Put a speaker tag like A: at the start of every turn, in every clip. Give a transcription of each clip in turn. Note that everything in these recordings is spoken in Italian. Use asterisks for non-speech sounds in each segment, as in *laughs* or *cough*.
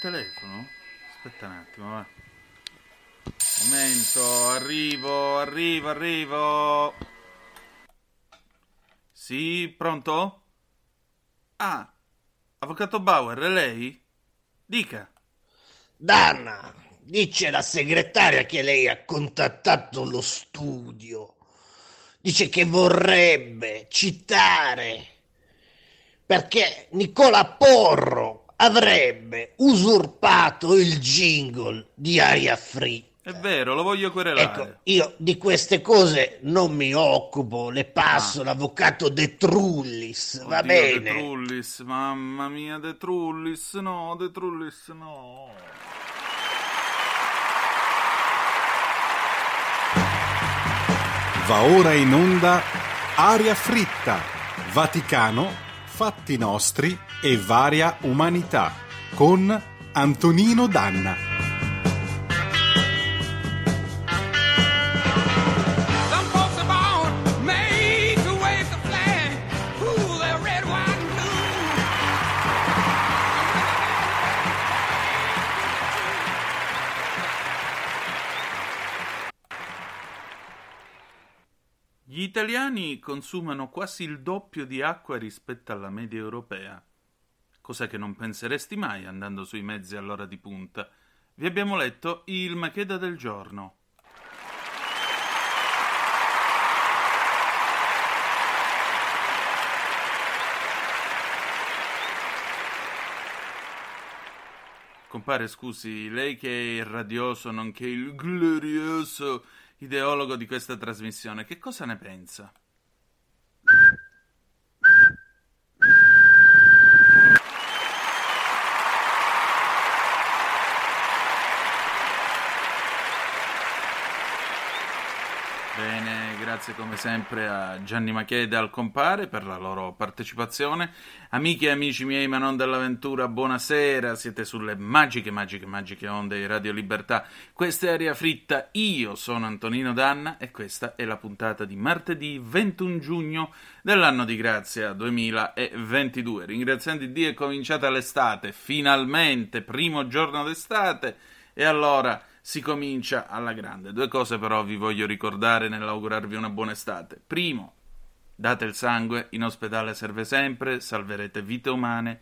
A: telefono? Aspetta un attimo, va. Momento, arrivo, arrivo, arrivo. Sì, pronto? Ah, avvocato Bauer, è lei? Dica.
B: Danna, dice la segretaria che lei ha contattato lo studio. Dice che vorrebbe citare perché Nicola Porro avrebbe usurpato il jingle di Aria Free.
A: È vero, lo voglio querelare.
B: Ecco, io di queste cose non mi occupo, le passo
A: Ah.
B: l'avvocato De Trullis, va
A: Oddio,
B: bene?
A: De Trullis, mamma mia, De Trullis, no, De Trullis, no.
C: Va ora in onda Aria fritta, Vaticano, fatti nostri e varia umanità con Antonino Danna.
A: Italiani consumano quasi il doppio di acqua rispetto alla media europea, cosa che non penseresti mai andando sui mezzi all'ora di punta. Vi abbiamo letto il Macheda del giorno. Compare, scusi, lei che è il radioso, nonché il glorioso ideologo di questa trasmissione, che cosa ne pensa? Bene, grazie come sempre a Gianni Macheda e al compare per la loro partecipazione. Amiche e amici miei, ma non dell'avventura, buonasera. Siete sulle magiche, magiche, magiche onde di Radio Libertà. Questa è Aria Fritta. Io sono Antonino Danna e questa è la puntata di martedì 21 giugno dell'anno di grazia 2022. Ringraziando Dio è cominciata l'estate, finalmente, primo giorno d'estate. E allora si comincia alla grande. Due cose però vi voglio ricordare nell'augurarvi una buona estate. Primo, date il sangue, in ospedale serve sempre, salverete vite umane.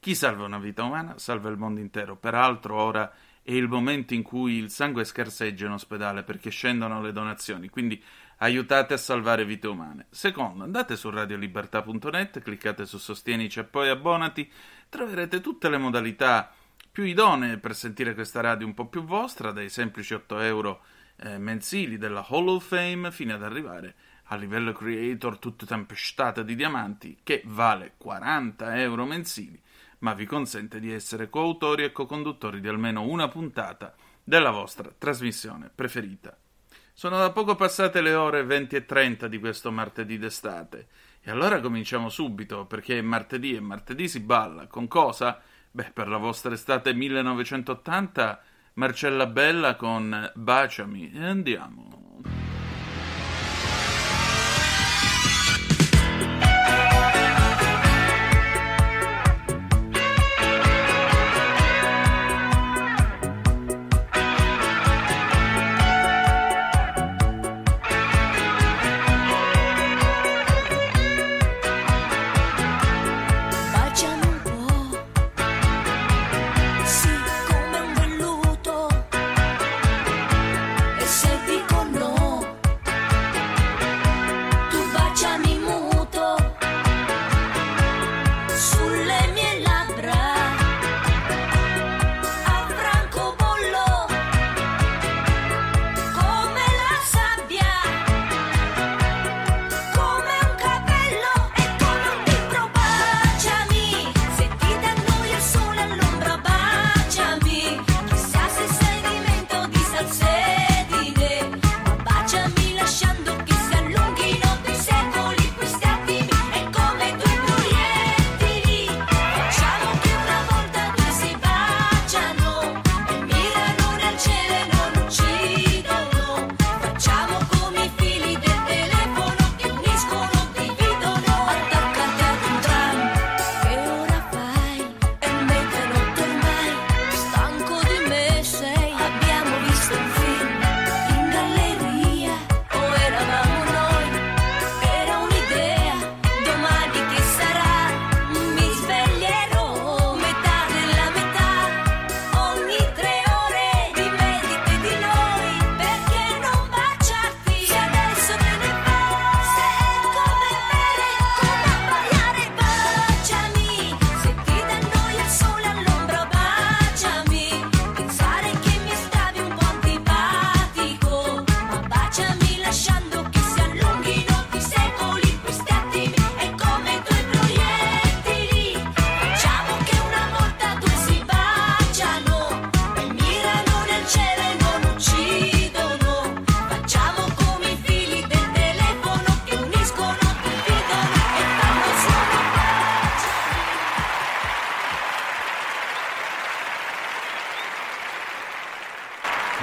A: Chi salva una vita umana salva il mondo intero. Peraltro ora è il momento in cui il sangue scarseggia in ospedale perché scendono le donazioni, quindi aiutate a salvare vite umane. Secondo, andate su radiolibertà.net, cliccate su Sostienici e poi abbonati, troverete tutte le modalità più idonee per sentire questa radio un po' più vostra, dai semplici 8 euro eh, mensili della Hall of Fame fino ad arrivare a livello creator tutto tempestate di diamanti che vale 40 euro mensili, ma vi consente di essere coautori e co-conduttori di almeno una puntata della vostra trasmissione preferita. Sono da poco passate le ore 20 e 30 di questo martedì d'estate. E allora cominciamo subito, perché martedì e martedì si balla. Con cosa? Beh, per la vostra estate 1980, Marcella Bella con Baciami. E andiamo.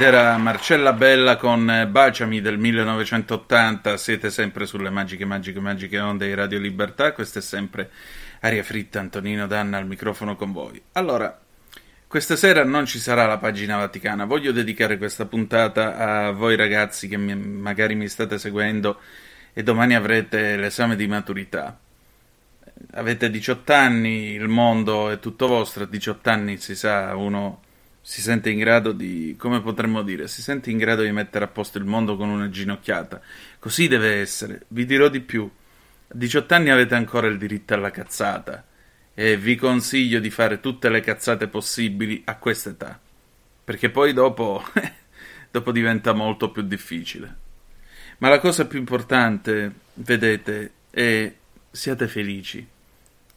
A: Era Marcella Bella con eh, Baciami del 1980. Siete sempre sulle magiche, magiche, magiche onde di Radio Libertà. Questa è sempre Aria Fritta, Antonino Danna al microfono con voi. Allora, questa sera non ci sarà la pagina vaticana. Voglio dedicare questa puntata a voi ragazzi che mi- magari mi state seguendo e domani avrete l'esame di maturità. Avete 18 anni, il mondo è tutto vostro. A 18 anni si sa, uno si sente in grado di, come potremmo dire, si sente in grado di mettere a posto il mondo con una ginocchiata. Così deve essere. Vi dirò di più. A 18 anni avete ancora il diritto alla cazzata e vi consiglio di fare tutte le cazzate possibili a questa età. Perché poi dopo, *laughs* dopo diventa molto più difficile. Ma la cosa più importante, vedete, è siate felici.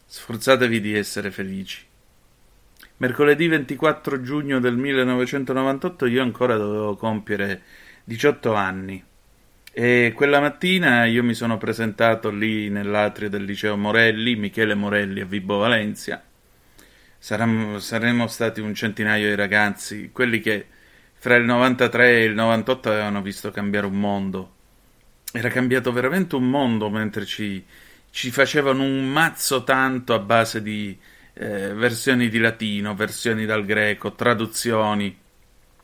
A: Sforzatevi di essere felici. Mercoledì 24 giugno del 1998 io ancora dovevo compiere 18 anni e quella mattina io mi sono presentato lì nell'atrio del liceo Morelli, Michele Morelli a Vibo Valencia. Saram- saremmo stati un centinaio di ragazzi, quelli che fra il 93 e il 98 avevano visto cambiare un mondo. Era cambiato veramente un mondo mentre ci, ci facevano un mazzo tanto a base di eh, versioni di latino, versioni dal greco, traduzioni.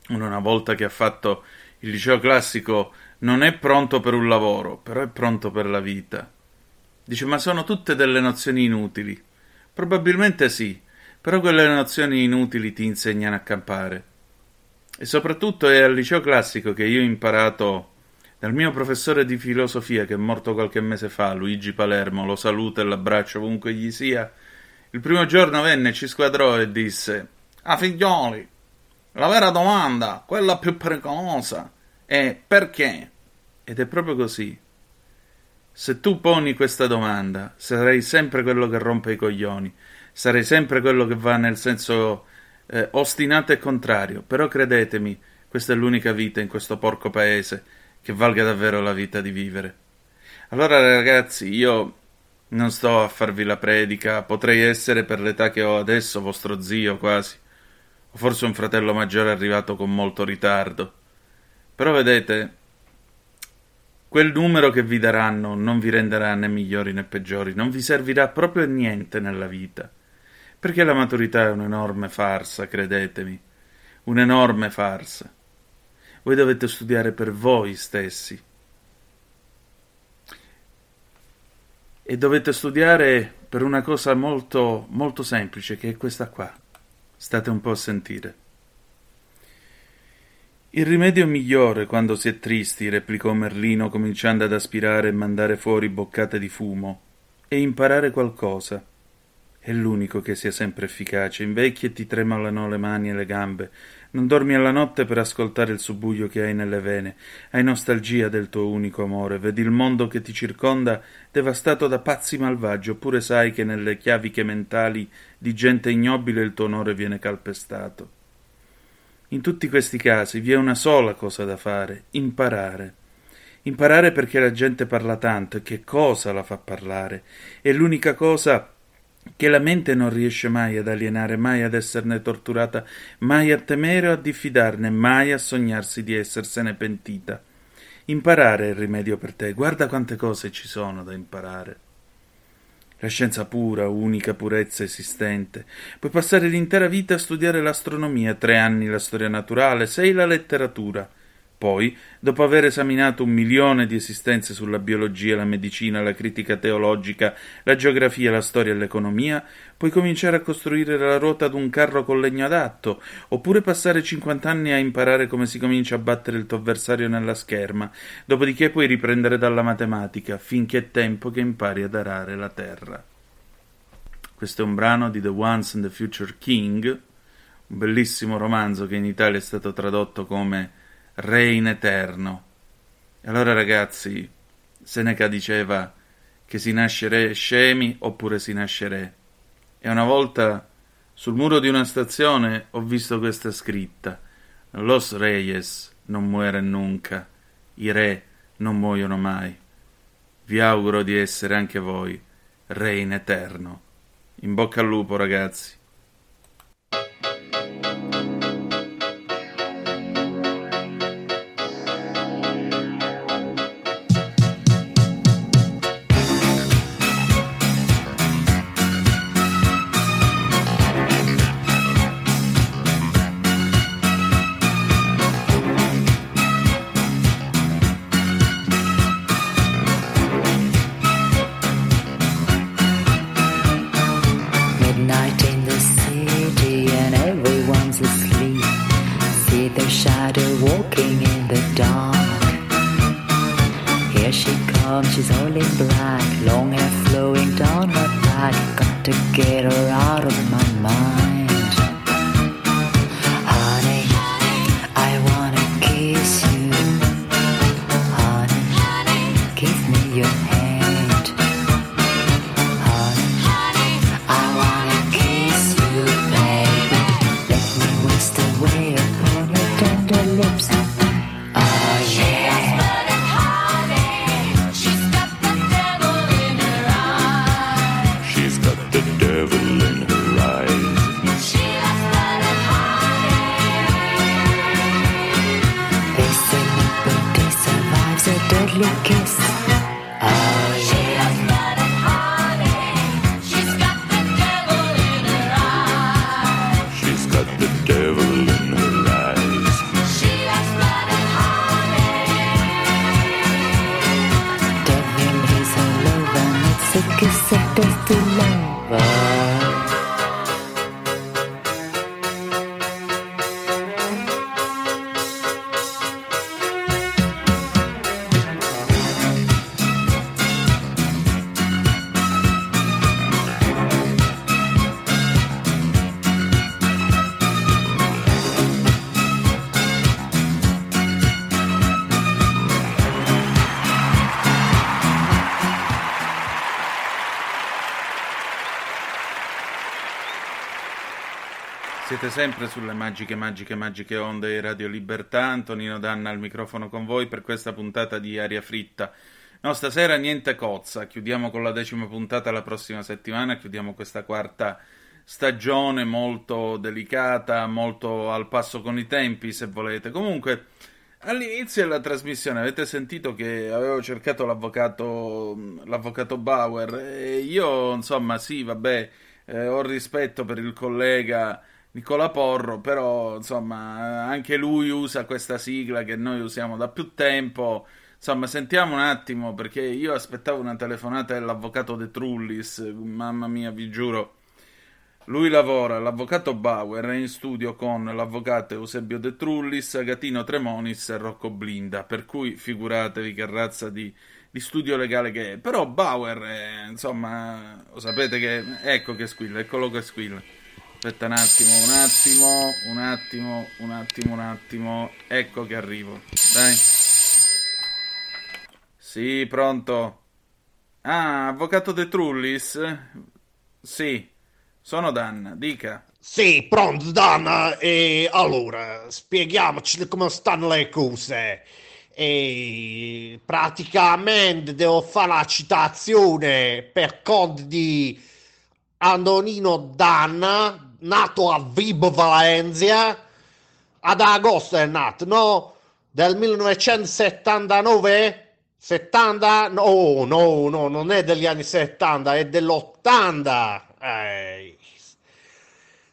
A: Una volta che ha fatto il liceo classico non è pronto per un lavoro, però è pronto per la vita. Dice, ma sono tutte delle nozioni inutili. Probabilmente sì, però quelle nozioni inutili ti insegnano a campare. E soprattutto è al liceo classico che io ho imparato dal mio professore di filosofia che è morto qualche mese fa, Luigi Palermo, lo saluto e l'abbraccio ovunque gli sia. Il primo giorno venne, ci squadrò e disse: Ah, figlioli, la vera domanda, quella più pericolosa, è perché? Ed è proprio così. Se tu poni questa domanda, sarai sempre quello che rompe i coglioni, sarai sempre quello che va nel senso eh, ostinato e contrario, però credetemi, questa è l'unica vita in questo porco paese che valga davvero la vita di vivere. Allora ragazzi, io non sto a farvi la predica, potrei essere per l'età che ho adesso vostro zio quasi, o forse un fratello maggiore arrivato con molto ritardo. Però vedete, quel numero che vi daranno non vi renderà né migliori né peggiori, non vi servirà proprio a niente nella vita. Perché la maturità è un'enorme farsa, credetemi, un'enorme farsa. Voi dovete studiare per voi stessi. E dovete studiare per una cosa molto, molto semplice, che è questa qua. State un po' a sentire. Il rimedio migliore quando si è tristi, replicò Merlino cominciando ad aspirare e mandare fuori boccate di fumo, è imparare qualcosa. È l'unico che sia sempre efficace. Invecchi e ti tremolano le mani e le gambe. Non dormi alla notte per ascoltare il subbuglio che hai nelle vene. Hai nostalgia del tuo unico amore. Vedi il mondo che ti circonda devastato da pazzi malvagi, oppure sai che nelle chiaviche mentali di gente ignobile il tuo onore viene calpestato. In tutti questi casi vi è una sola cosa da fare, imparare. Imparare perché la gente parla tanto e che cosa la fa parlare. È l'unica cosa che la mente non riesce mai ad alienare, mai ad esserne torturata, mai a temere o a diffidarne, mai a sognarsi di essersene pentita. Imparare è il rimedio per te, guarda quante cose ci sono da imparare. La scienza pura, unica purezza esistente. Puoi passare l'intera vita a studiare l'astronomia, tre anni la storia naturale, sei la letteratura. Poi, dopo aver esaminato un milione di esistenze sulla biologia, la medicina, la critica teologica, la geografia, la storia e l'economia, puoi cominciare a costruire la ruota ad un carro con legno adatto, oppure passare cinquant'anni a imparare come si comincia a battere il tuo avversario nella scherma, dopodiché puoi riprendere dalla matematica, finché è tempo che impari ad arare la terra. Questo è un brano di The Once and the Future King, un bellissimo romanzo che in Italia è stato tradotto come Re in eterno. Allora ragazzi, Seneca diceva che si nasce re scemi oppure si nasce re. E una volta sul muro di una stazione ho visto questa scritta: Los reyes non mueren nunca, i re non muoiono mai. Vi auguro di essere anche voi re in eterno. In bocca al lupo, ragazzi.
D: lo que.
A: Siete sempre sulle magiche, magiche, magiche onde di Radio Libertà. Antonino Danna al microfono con voi per questa puntata di Aria Fritta. No, stasera niente cozza. Chiudiamo con la decima puntata la prossima settimana. Chiudiamo questa quarta stagione molto delicata, molto al passo con i tempi, se volete. Comunque, all'inizio della trasmissione avete sentito che avevo cercato l'avvocato, l'avvocato Bauer. E io, insomma, sì, vabbè, eh, ho rispetto per il collega. Nicola Porro, però insomma anche lui usa questa sigla che noi usiamo da più tempo. Insomma, sentiamo un attimo perché io aspettavo una telefonata dell'avvocato De Trullis, mamma mia, vi giuro. Lui lavora, l'avvocato Bauer è in studio con l'avvocato Eusebio De Trullis, Agatino Tremonis e Rocco Blinda, per cui figuratevi che razza di, di studio legale che è. Però Bauer, è, insomma, lo sapete che... Ecco che squilla, eccolo che squilla. Aspetta un attimo, un attimo, un attimo, un attimo, un attimo. Ecco che arrivo. Dai. Sì, pronto. Ah, avvocato De Trullis? Sì, sono Danna, dica.
B: Sì, pronto, Dana. E allora, spieghiamoci come stanno le cose. E praticamente devo fare la citazione per conto di Antonino Danna, nato a Vibo Valencia. Ad agosto è nato, no? Del 1979? 70? No, no, no, non è degli anni 70, è dell'80. Eh,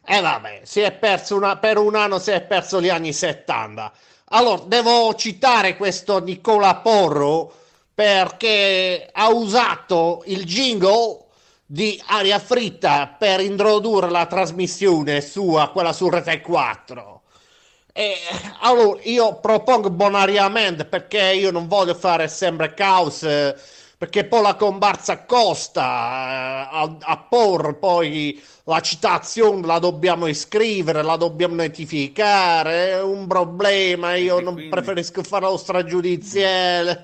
B: e vabbè, si è perso una, per un anno si è perso gli anni 70. Allora, devo citare questo Nicola Porro perché ha usato il jingle di Aria Fritta per introdurre la trasmissione sua, quella su Rete 4. E allora io propongo bonariamente perché io non voglio fare sempre cause perché poi la comparsa costa eh, a, a porre poi la citazione la dobbiamo iscrivere, la dobbiamo notificare, è un problema, io non
A: quindi-
B: preferisco fare lo stragiudiziale.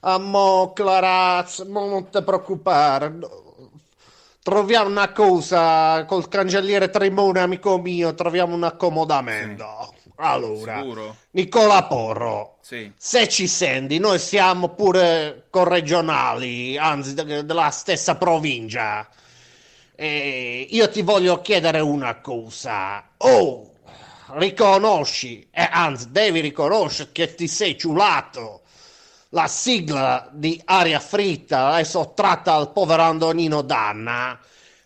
B: A mo, Clarazza, mo non ti preoccupare. Troviamo una cosa col cancelliere Trimone, amico mio, troviamo un accomodamento. Allora,
A: Sicuro?
B: Nicola Porro,
A: Sì.
B: se ci senti, noi siamo pure corregionali, anzi de- della stessa provincia. E io ti voglio chiedere una cosa. Oh, riconosci, e anzi devi riconoscere che ti sei ciulato la sigla di Aria Fritta, l'hai sottratta al povero Antonino Danna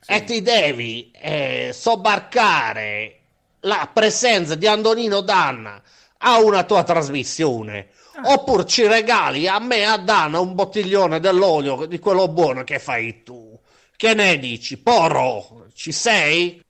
B: e ti devi eh, sobbarcare la presenza di Antonino Danna a una tua trasmissione. Oppure ci regali a me a Danna un bottiglione dell'olio di quello buono che fai tu. Che ne dici? Porro, ci sei?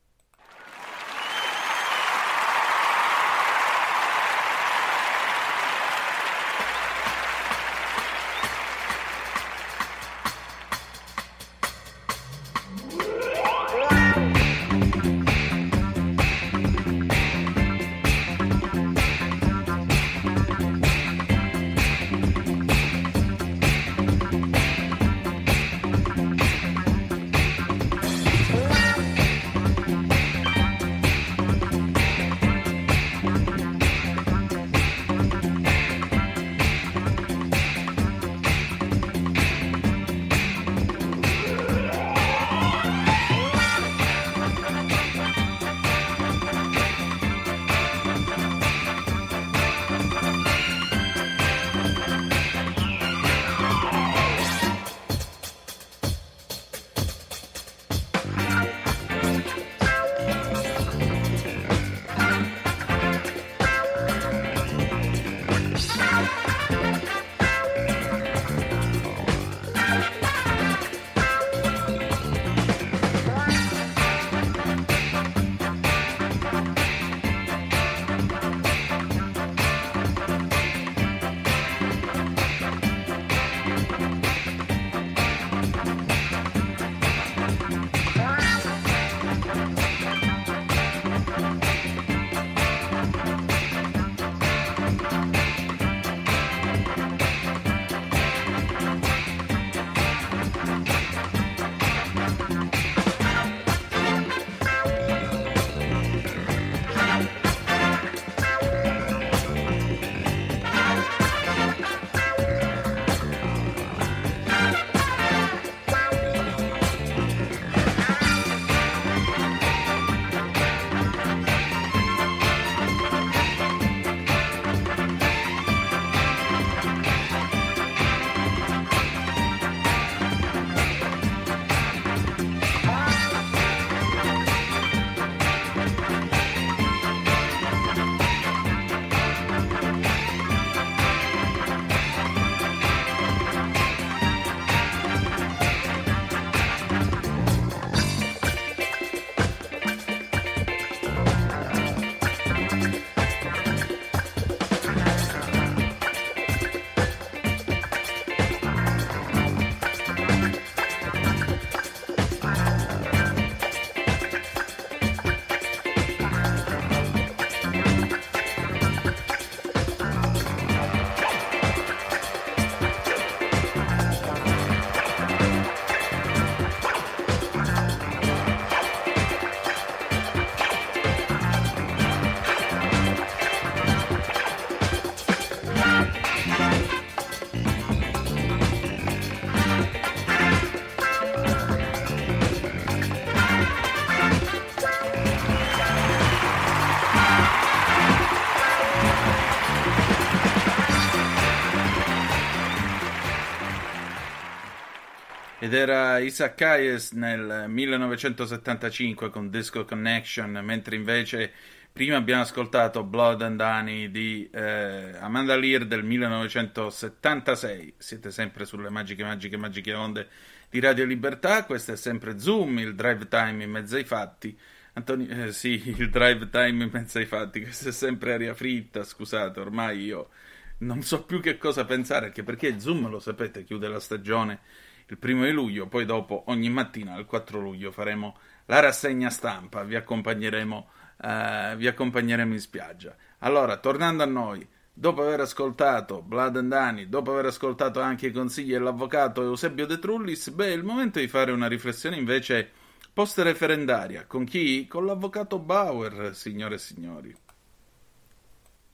A: Ed era Isaac Hayes nel 1975 con Disco Connection, mentre invece prima abbiamo ascoltato Blood and Honey di eh, Amanda Lear del 1976. Siete sempre sulle magiche, magiche, magiche onde di Radio Libertà. Questo è sempre Zoom, il drive time in mezzo ai fatti. Antoni- eh, sì, il drive time in mezzo ai fatti. Questa è sempre aria fritta. Scusate, ormai io non so più che cosa pensare, anche perché Zoom, lo sapete, chiude la stagione il primo di luglio, poi dopo ogni mattina il 4 luglio faremo la rassegna stampa, vi accompagneremo, eh, vi accompagneremo in spiaggia. Allora, tornando a noi, dopo aver ascoltato Blood and Honey, dopo aver ascoltato anche i consigli dell'avvocato Eusebio De Trullis, beh, è il momento di fare una riflessione invece post-referendaria. Con chi? Con l'avvocato Bauer, signore e signori.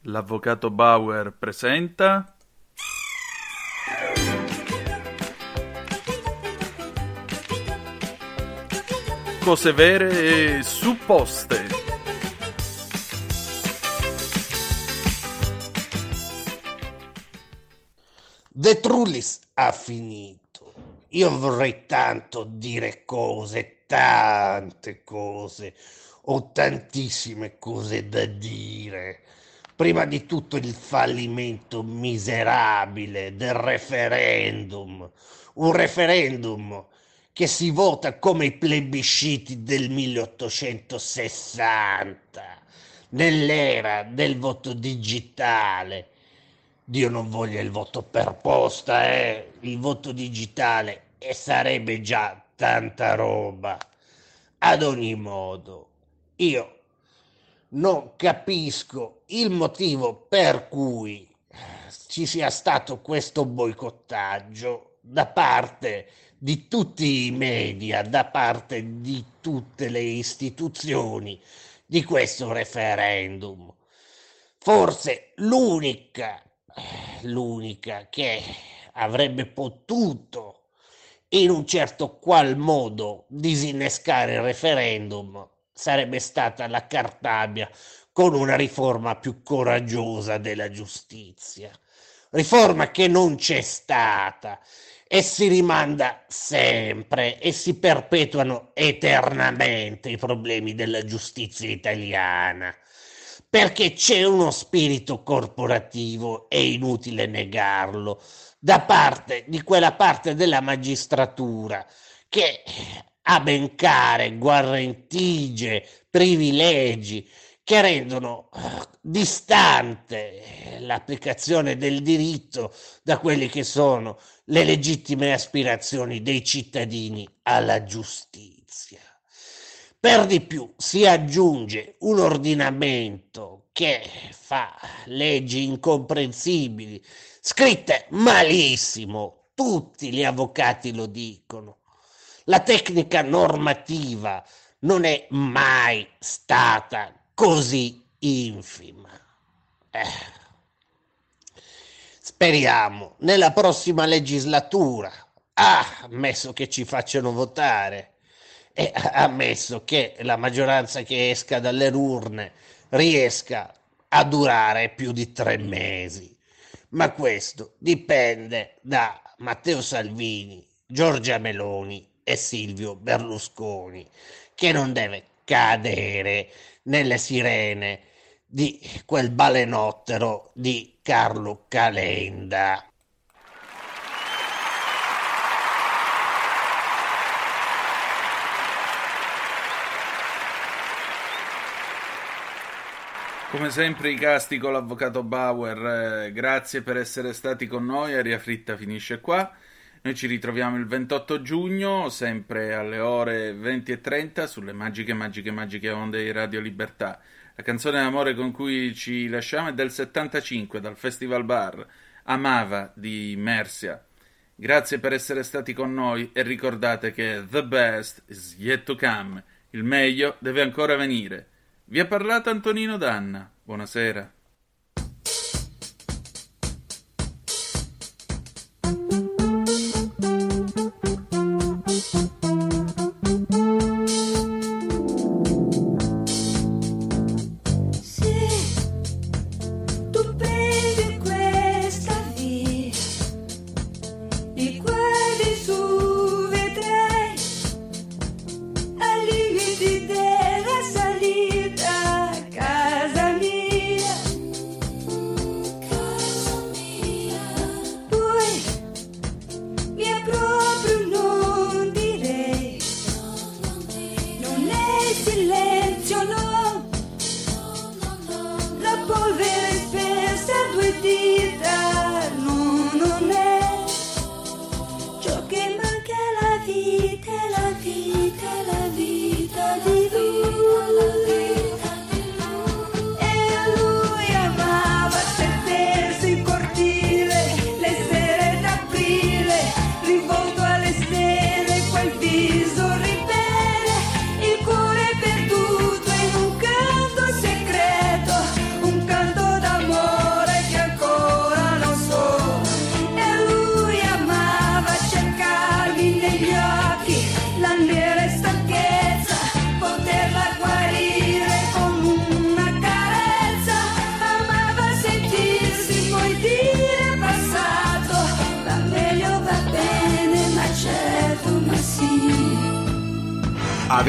A: L'avvocato Bauer presenta... Cose vere e supposte.
B: De Trullis ha finito. Io vorrei tanto dire cose, tante cose. Ho tantissime cose da dire. Prima di tutto il fallimento miserabile del referendum. Un referendum che si vota come i plebisciti del 1860, nell'era del voto digitale. Dio non voglia il voto per posta, eh? Il voto digitale e sarebbe già tanta roba. Ad ogni modo, io non capisco il motivo per cui ci sia stato questo boicottaggio da parte di tutti i media, da parte di tutte le istituzioni di questo referendum. Forse l'unica, l'unica che avrebbe potuto in un certo qual modo disinnescare il referendum sarebbe stata la Cartabia con una riforma più coraggiosa della giustizia. Riforma che non c'è stata e si rimanda sempre e si perpetuano eternamente i problemi della giustizia italiana. Perché c'è uno spirito corporativo, è inutile negarlo, da parte di quella parte della magistratura che ha ben care guarentigie, privilegi che rendono distante l'applicazione del diritto da quelli che sono le legittime aspirazioni dei cittadini alla giustizia. Per di più si aggiunge un ordinamento che fa leggi incomprensibili, scritte malissimo, tutti gli avvocati lo dicono. La tecnica normativa non è mai stata così infima. Eh. Speriamo nella prossima legislatura, ah, ammesso che ci facciano votare e ammesso che la maggioranza che esca dalle urne riesca a durare più di tre mesi. Ma questo dipende da Matteo Salvini, Giorgia Meloni e Silvio Berlusconi, che non deve cadere nelle sirene di quel balenottero di Carlo Calenda.
A: Come sempre i casti con l'avvocato Bauer, eh, grazie per essere stati con noi, Aria Fritta finisce qua. Noi ci ritroviamo il 28 giugno, sempre alle ore 20.30 sulle magiche, magiche, magiche onde di Radio Libertà. La canzone d'amore con cui ci lasciamo è del 75, dal Festival Bar, Amava di Mercia. Grazie per essere stati con noi e ricordate che the best is yet to come, il meglio deve ancora venire. Vi ha parlato Antonino Danna. Buonasera.